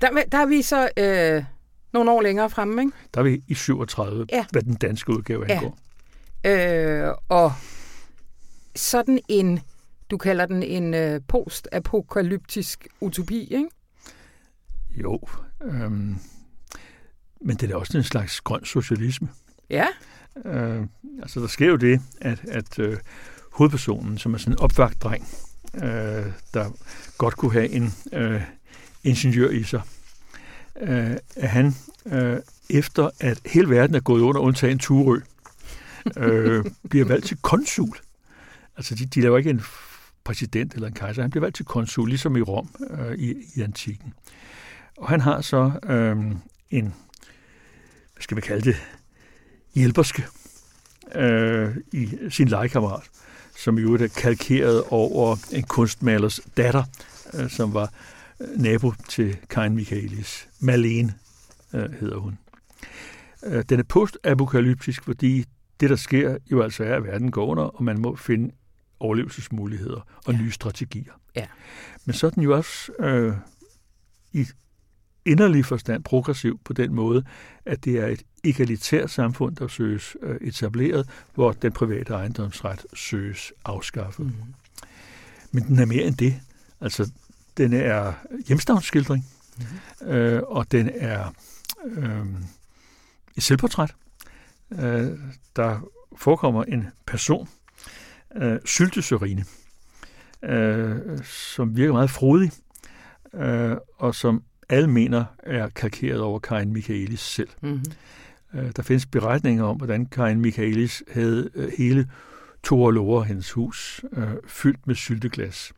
der, der er vi så øh, nogle år længere fremme, ikke? Der er vi i 37, ja. hvad den danske udgave angår. Ja. Øh, og sådan en, du kalder den en øh, post-apokalyptisk utopi, ikke? Jo, øhm, men det er da også en slags grøn socialisme. Ja. Øh, altså, der sker jo det, at, at øh, hovedpersonen, som er sådan en opvagt dreng, øh, der godt kunne have en øh, ingeniør i sig, øh, at han, øh, efter at hele verden er gået under undtagen Turø, øh, bliver valgt til konsul. Altså, de, de laver ikke en præsident eller en kejser. Han bliver valgt til konsul, ligesom i Rom øh, i, i antikken. Og han har så øh, en, hvad skal vi kalde det, hjælperske øh, i sin legekammerat, som jo er kalkeret over en kunstmalers datter, øh, som var øh, nabo til Karin Michaelis. Malene øh, hedder hun. Øh, den er postapokalyptisk, fordi det, der sker, jo altså er, at verden går under, og man må finde overlevelsesmuligheder og ja. nye strategier. Ja. Men så er den jo også øh, i inderlig forstand progressiv på den måde, at det er et egalitært samfund, der søges øh, etableret, hvor den private ejendomsret søges afskaffet. Mm. Men den er mere end det. Altså, den er hjemstavnsskildring, mm. øh, og den er øh, et selvportræt. Øh, der forekommer en person, øh, Syltesørine, øh, som virker meget frodig, øh, og som alle mener er kalkeret over Karin Michaelis selv. Mm-hmm. Øh, der findes beretninger om, hvordan Karin Michaelis havde øh, hele Lore, hendes hus, øh, fyldt med sylteglas.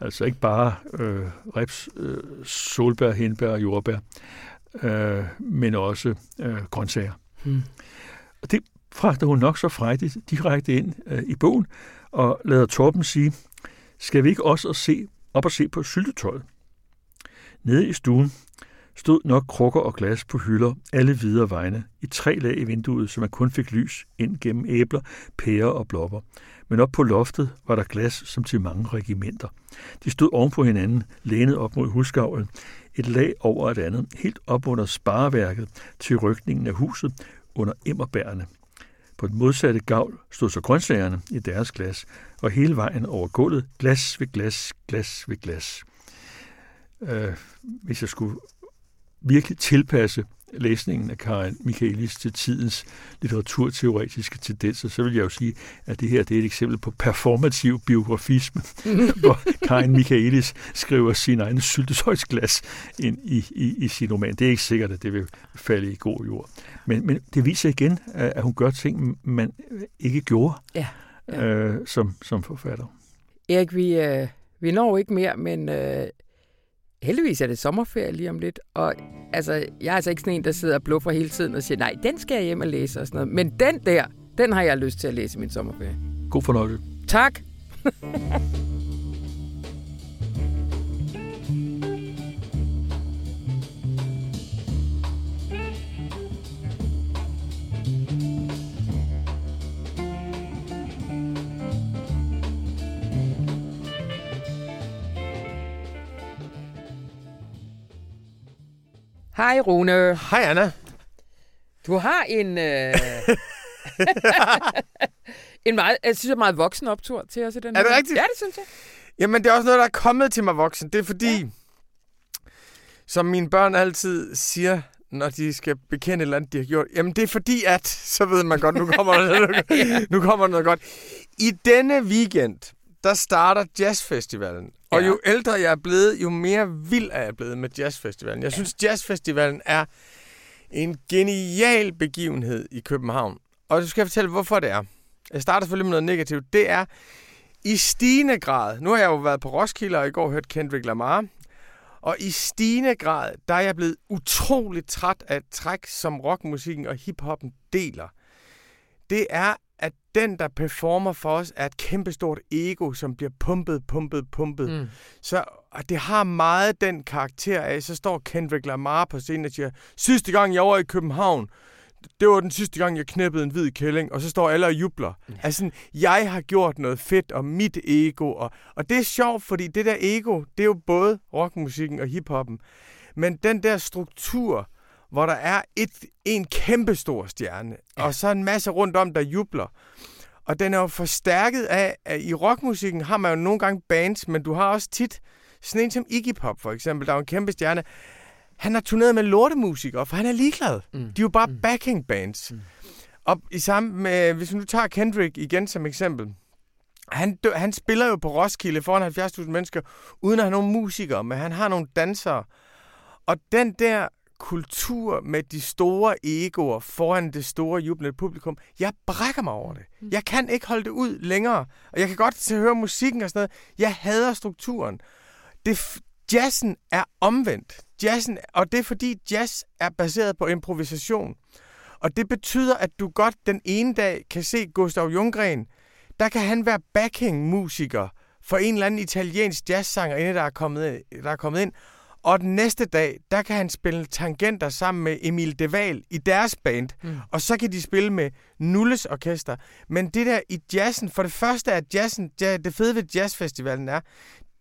Altså ikke bare øh, reps, øh, solbær, hindbær og jordbær, øh, men også øh, grøntsager. Hmm. Og det fragter hun nok så frejdigt direkte ind øh, i bogen, og lader Torben sige, skal vi ikke også se, op og se på syltetøjet? Nede i stuen stod nok krukker og glas på hylder, alle videre vegne, i tre lag i vinduet, så man kun fik lys ind gennem æbler, pærer og blopper. Men op på loftet var der glas som til mange regimenter. De stod oven på hinanden, lænet op mod husgavlen, et lag over et andet, helt op under spareværket til rykningen af huset under emmerbærene. På den modsatte gavl stod så grøntsagerne i deres glas, og hele vejen over gulvet glas ved glas, glas ved glas. Øh, hvis jeg skulle virkelig tilpasse læsningen af Karin Michaelis til tidens litteraturteoretiske tendenser, så vil jeg jo sige, at det her det er et eksempel på performativ biografisme, hvor Karin Michaelis skriver sin egen syltesøjsglas ind i, i, i sin roman. Det er ikke sikkert, at det vil falde i god jord. Men, men det viser igen, at hun gør ting, man ikke gjorde ja, ja. Øh, som, som forfatter. Erik, vi, øh, vi når ikke mere, men øh, heldigvis er det sommerferie lige om lidt, og altså, jeg er altså ikke sådan en, der sidder og bluffer hele tiden og siger, nej, den skal jeg hjem og læse og sådan noget. Men den der, den har jeg lyst til at læse i min sommerferie. God fornøjelse. Tak. Hej Rune. Hej Anna. Du har en... Øh... en meget, jeg synes, meget voksen optur til os i den Er det rigtigt? Ja, det synes jeg. Jamen, det er også noget, der er kommet til mig voksen. Det er fordi, ja. som mine børn altid siger, når de skal bekende et eller andet, de har gjort. Jamen, det er fordi, at... Så ved man godt, nu kommer der nu kommer der noget godt. I denne weekend, der starter jazzfestivalen. Og ja. jo ældre jeg er blevet, jo mere vild er jeg blevet med jazzfestivalen. Jeg ja. synes, jazzfestivalen er en genial begivenhed i København. Og du skal jeg fortælle, hvorfor det er. Jeg starter selvfølgelig med noget negativt. Det er i stigende grad, nu har jeg jo været på Roskilde og i går hørt Kendrick Lamar, og i stigende grad, der er jeg blevet utroligt træt af et træk, som rockmusikken og hiphoppen deler. Det er, at den, der performer for os, er et kæmpestort ego, som bliver pumpet, pumpet, pumpet. Mm. Så og det har meget den karakter af, så står Kendrick Lamar på scenen og siger, sidste gang jeg var i København, det var den sidste gang, jeg knæppede en hvid kælling, og så står alle og jubler. Ja. Altså, jeg har gjort noget fedt, og mit ego, og, og det er sjovt, fordi det der ego, det er jo både rockmusikken og hiphoppen. Men den der struktur, hvor der er et, en kæmpe stor stjerne, ja. og så en masse rundt om, der jubler. Og den er jo forstærket af, at i rockmusikken har man jo nogle gange bands, men du har også tit sådan en som Iggy Pop for eksempel, der er en kæmpe stjerne. Han har turneret med lortemusikere, for han er ligeglad. Mm. De er jo bare mm. backing bands. Mm. Og i samme med, hvis vi nu tager Kendrick igen som eksempel, han, han spiller jo på Roskilde foran 70.000 mennesker, uden at have nogen musikere, men han har nogle dansere. Og den der kultur med de store egoer foran det store jublende publikum. Jeg brækker mig over det. Mm. Jeg kan ikke holde det ud længere. Og jeg kan godt til at høre musikken og sådan noget. Jeg hader strukturen. Det, jazzen er omvendt. Jazzen, og det er fordi jazz er baseret på improvisation. Og det betyder, at du godt den ene dag kan se Gustav Junggren. Der kan han være backing-musiker for en eller anden italiensk jazzsanger, der er kommet, der er kommet ind. Og den næste dag, der kan han spille tangenter sammen med Emil Deval i deres band. Mm. Og så kan de spille med Nulles orkester. Men det der i jazzen, for det første er jazzen, ja, det fede ved jazzfestivalen er,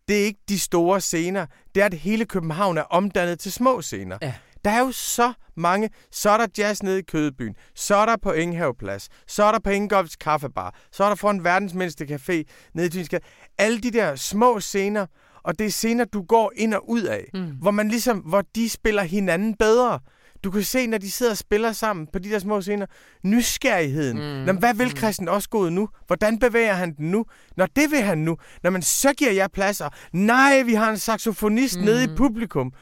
det er ikke de store scener. Det er, at hele København er omdannet til små scener. Ja. Der er jo så mange. Så er der jazz nede i Kødebyen. Så er der på Ingehaveplads. Så er der på Ingolfs Kaffebar. Så er der foran verdens mindste café nede i Tynskade. Alle de der små scener, og det er scener, du går ind og ud af, mm. hvor man ligesom, hvor de spiller hinanden bedre. Du kan se, når de sidder og spiller sammen på de der små scener, nysgerrigheden. Mm. Nå, hvad vil mm. Christian også gå nu? Hvordan bevæger han den nu? Når det vil han nu. Når man så giver jeg pladser. Nej, vi har en saxofonist mm. nede i publikum.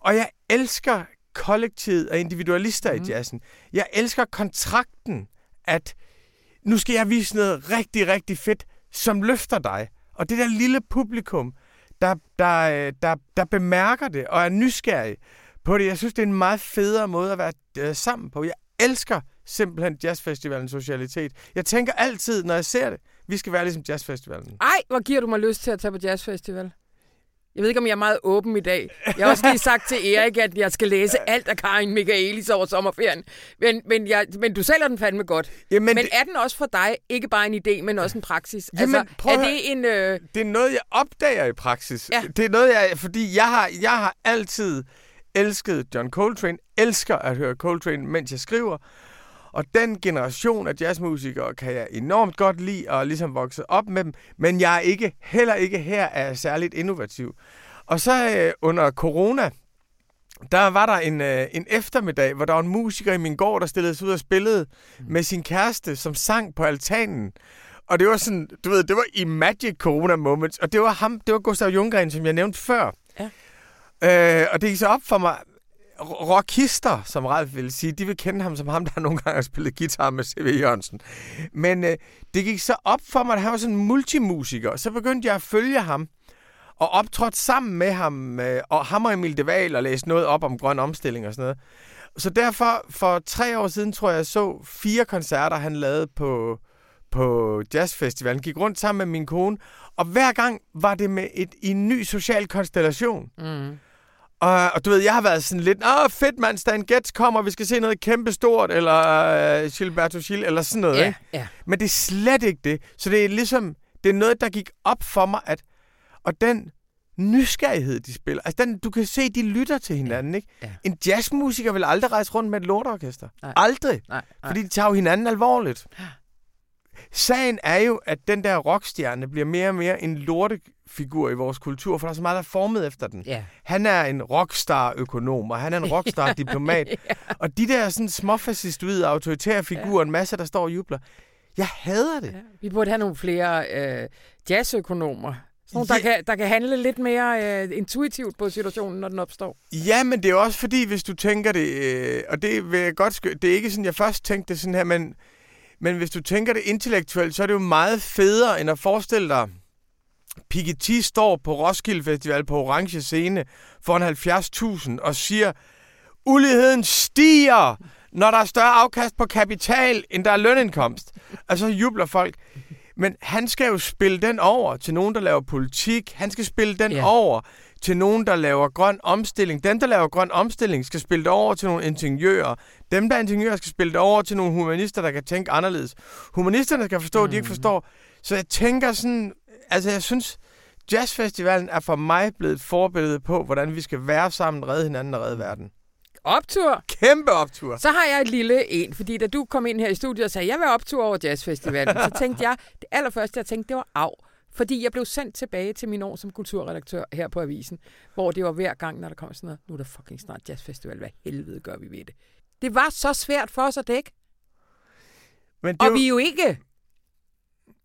Og jeg elsker kollektivet og individualister mm. i jazzen. Jeg elsker kontrakten, at nu skal jeg vise noget rigtig, rigtig fedt, som løfter dig. Og det der lille publikum, der, der, øh, der, der bemærker det og er nysgerrig på det. Jeg synes, det er en meget federe måde at være øh, sammen på. Jeg elsker simpelthen jazzfestivalens socialitet. Jeg tænker altid, når jeg ser det, vi skal være ligesom jazzfestivalen. Ej, hvor giver du mig lyst til at tage på jazzfestival. Jeg ved ikke, om jeg er meget åben i dag. Jeg har også lige sagt til Erik, at jeg skal læse alt af Karin Michaelis over sommerferien. Men, men, jeg, men du sælger den fandme godt. Jamen, men det... er den også for dig ikke bare en idé, men også en praksis? Jamen, altså, er det en... Øh... Det er noget, jeg opdager i praksis. Ja. Det er noget, jeg... Fordi jeg har, jeg har altid elsket John Coltrane. Elsker at høre Coltrane, mens jeg skriver. Og den generation af jazzmusikere kan jeg enormt godt lide og ligesom vokse op med dem, men jeg er ikke, heller ikke her er særligt innovativ. Og så øh, under corona, der var der en, øh, en eftermiddag, hvor der var en musiker i min gård, der stillede sig ud og spillede mm. med sin kæreste, som sang på altanen. Og det var sådan, du ved, det var i Magic Corona Moments, og det var ham, det var Gustav Jungren, som jeg nævnte før. Ja. Øh, og det gik så op for mig, rockister, som Ralf ville sige, de vil kende ham som ham, der nogle gange har spillet guitar med C.V. Jørgensen. Men øh, det gik så op for mig, at han var sådan en multimusiker. Så begyndte jeg at følge ham og optrådte sammen med ham, øh, og ham og Emil Deval og læste noget op om grøn omstilling og sådan noget. Så derfor, for tre år siden, tror jeg, så fire koncerter, han lavede på, på jazzfestivalen. Gik rundt sammen med min kone, og hver gang var det med et, i en ny social konstellation. Mm. Og, og du ved, jeg har været sådan lidt, åh fedt mand, Stan Getz kommer, vi skal se noget kæmpestort, eller uh, Gilberto Gil, eller sådan noget. Ja, ja. Men det er slet ikke det. Så det er ligesom, det er noget, der gik op for mig, at, og den nysgerrighed, de spiller, altså den, du kan se, de lytter til hinanden, ikke? Ja. En jazzmusiker vil aldrig rejse rundt med et lortorkester. Nej. Aldrig. Nej, nej. Fordi de tager jo hinanden alvorligt. Ja. Sagen er jo, at den der rockstjerne bliver mere og mere en lortefigur i vores kultur, for der er så meget, der er formet efter den. Yeah. Han er en rockstar-økonom, og han er en rockstar-diplomat. ja. Og de der sådan småfascistoide, autoritære figurer, ja. en masse, der står og jubler. Jeg hader det. Ja. Vi burde have nogle flere øh, jazzøkonomer. Nogle, der, ja. kan, der kan handle lidt mere øh, intuitivt på situationen, når den opstår. Ja, men det er også fordi, hvis du tænker det, øh, og det vil jeg godt det er ikke sådan, jeg først tænkte det sådan her, men men hvis du tænker det intellektuelt, så er det jo meget federe, end at forestille dig, Piketty står på Roskilde Festival på orange scene foran 70.000 og siger, uligheden stiger, når der er større afkast på kapital, end der er lønindkomst. Altså jubler folk. Men han skal jo spille den over til nogen, der laver politik. Han skal spille den yeah. over til nogen, der laver grøn omstilling. Dem, der laver grøn omstilling, skal spille det over til nogle ingeniører. Dem, der er ingeniører, skal spille det over til nogle humanister, der kan tænke anderledes. Humanisterne skal forstå, mm. de ikke mm. forstår. Så jeg tænker sådan... Altså, jeg synes, jazzfestivalen er for mig blevet et forbillede på, hvordan vi skal være sammen, redde hinanden og redde verden. Optur. Kæmpe optur. Så har jeg et lille en, fordi da du kom ind her i studiet og sagde, jeg vil optur over jazzfestivalen, så tænkte jeg, det allerførste jeg tænkte, det var af. Fordi jeg blev sendt tilbage til min år som kulturredaktør her på Avisen, hvor det var hver gang, når der kom sådan noget, nu er der fucking snart jazzfestival, hvad helvede gør vi ved det? Det var så svært for os at dække. Men det og jo... vi er jo ikke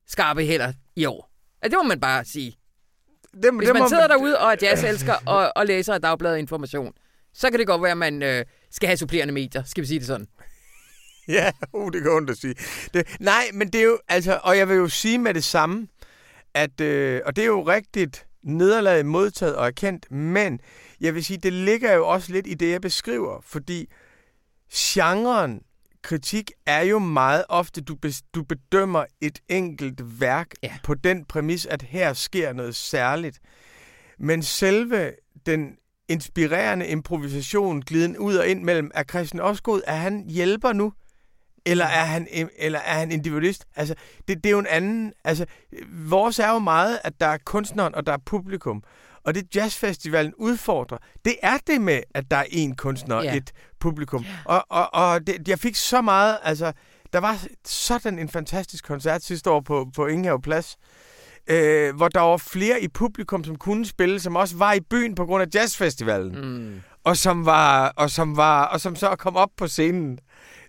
skarpe heller i år. Ja, det må man bare sige. Det, Hvis det man sidder man... derude og er jazzelsker og, og læser et dagblad information, så kan det godt være, at man øh, skal have supplerende medier, skal vi sige det sådan. Ja, uh, det kan ondt at sige. Det, nej, men det er jo, altså, og jeg vil jo sige med det samme, at, øh, og det er jo rigtigt nederlaget modtaget og erkendt, men jeg vil sige, det ligger jo også lidt i det, jeg beskriver, fordi genren kritik er jo meget ofte, du, be, du bedømmer et enkelt værk ja. på den præmis, at her sker noget særligt. Men selve den inspirerende improvisation, gliden ud og ind mellem, er Christian Osgaard, er han hjælper nu? Eller er han, eller er han individualist? Altså, det, det er jo en anden... Altså, vores er jo meget, at der er kunstneren, og der er publikum. Og det jazzfestivalen udfordrer, det er det med, at der er én kunstner og yeah. et publikum. Yeah. Og, og, og det, jeg fik så meget... Altså, der var sådan en fantastisk koncert sidste år på, på Ingehave Plads, øh, hvor der var flere i publikum, som kunne spille, som også var i byen på grund af jazzfestivalen. Mm. og som var, og som var, og som så kom op på scenen.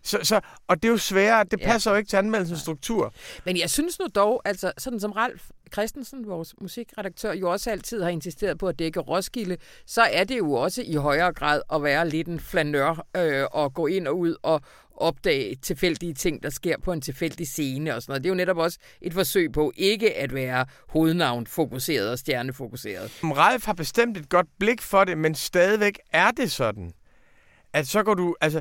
Så, så, og det er jo sværere, det passer ja. jo ikke til anmeldelsens struktur. Men jeg synes nu dog, altså sådan som Ralf Christensen, vores musikredaktør, jo også altid har insisteret på at dække Roskilde, så er det jo også i højere grad at være lidt en flanør øh, og gå ind og ud og opdage tilfældige ting, der sker på en tilfældig scene og sådan noget. Det er jo netop også et forsøg på ikke at være hovednavn-fokuseret og stjernefokuseret. Ralf har bestemt et godt blik for det, men stadigvæk er det sådan, at så går du, altså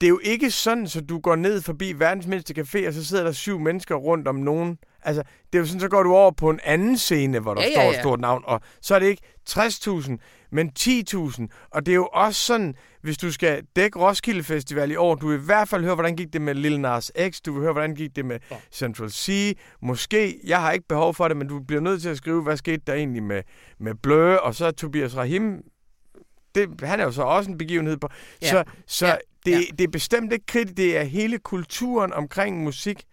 det er jo ikke sådan, så du går ned forbi verdens mindste café, og så sidder der syv mennesker rundt om nogen. Altså, det er jo sådan, så går du over på en anden scene, hvor der ja, står ja, ja. et stort navn, og så er det ikke 60.000, men 10.000. Og det er jo også sådan, hvis du skal dække Roskilde Festival i år, du vil i hvert fald høre, hvordan gik det med Lil Nas X, du vil høre, hvordan gik det med ja. Central C. Måske, jeg har ikke behov for det, men du bliver nødt til at skrive, hvad skete der egentlig med, med Blø, og så Tobias Rahim det, han er jo så også en begivenhed på. Ja. Så, så ja. Det, ja. det er bestemt ikke kritisk, det er hele kulturen omkring musik,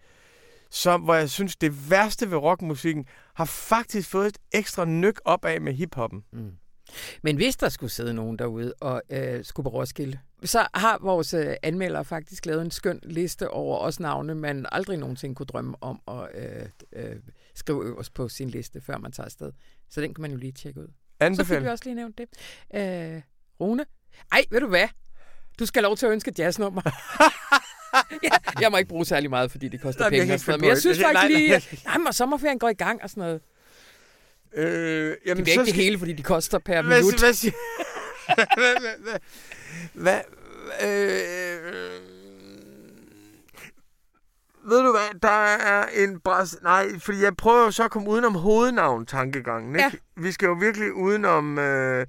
som, hvor jeg synes, det værste ved rockmusikken har faktisk fået et ekstra nyk op af med hiphoppen. Mm. Men hvis der skulle sidde nogen derude og øh, skulle på Roskilde, så har vores øh, anmelder faktisk lavet en skøn liste over os navne, man aldrig nogensinde kunne drømme om at øh, øh, skrive øverst på sin liste, før man tager afsted. Så den kan man jo lige tjekke ud. Anbefale. Så fik vi også lige nævnt det. Øh, Rune? Ej, ved du hvad? Du skal have lov til at ønske jazznummer. ja, jeg må ikke bruge særlig meget, fordi det koster nej, penge. Jeg men jeg synes faktisk lige, nej, nej, sommerferien går i gang og sådan noget. Øh, jamen, det bliver ikke det hele, fordi de koster per hvad, minut. Hvad, hvad, hvad, hvad, øh, ved du hvad, der er en bras... Nej, fordi jeg prøver så at komme udenom hovednavn-tankegangen, ikke? Ja. Vi skal jo virkelig udenom... Øh,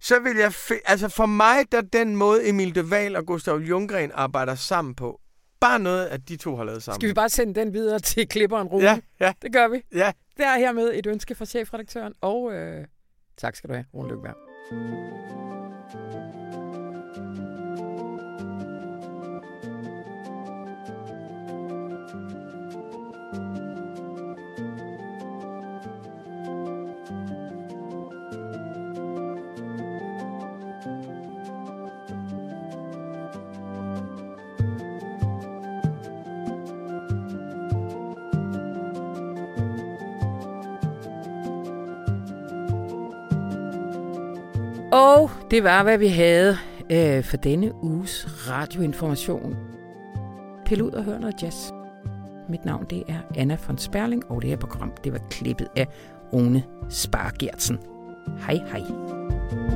så vil jeg... Altså for mig, der den måde Emil de Waal og Gustav Junggren arbejder sammen på, bare noget, at de to har lavet sammen. Skal vi bare sende den videre til klipperen Rune? Ja, ja. Det gør vi. Ja. Det er hermed et ønske fra chefredaktøren, og øh, tak skal du have, Rune Lykberg. Det var, hvad vi havde øh, for denne uges radioinformation. Pil ud og hør noget jazz. Mit navn det er Anna von Sperling, og det her program det var klippet af Rune Spargertsen. Hej hej.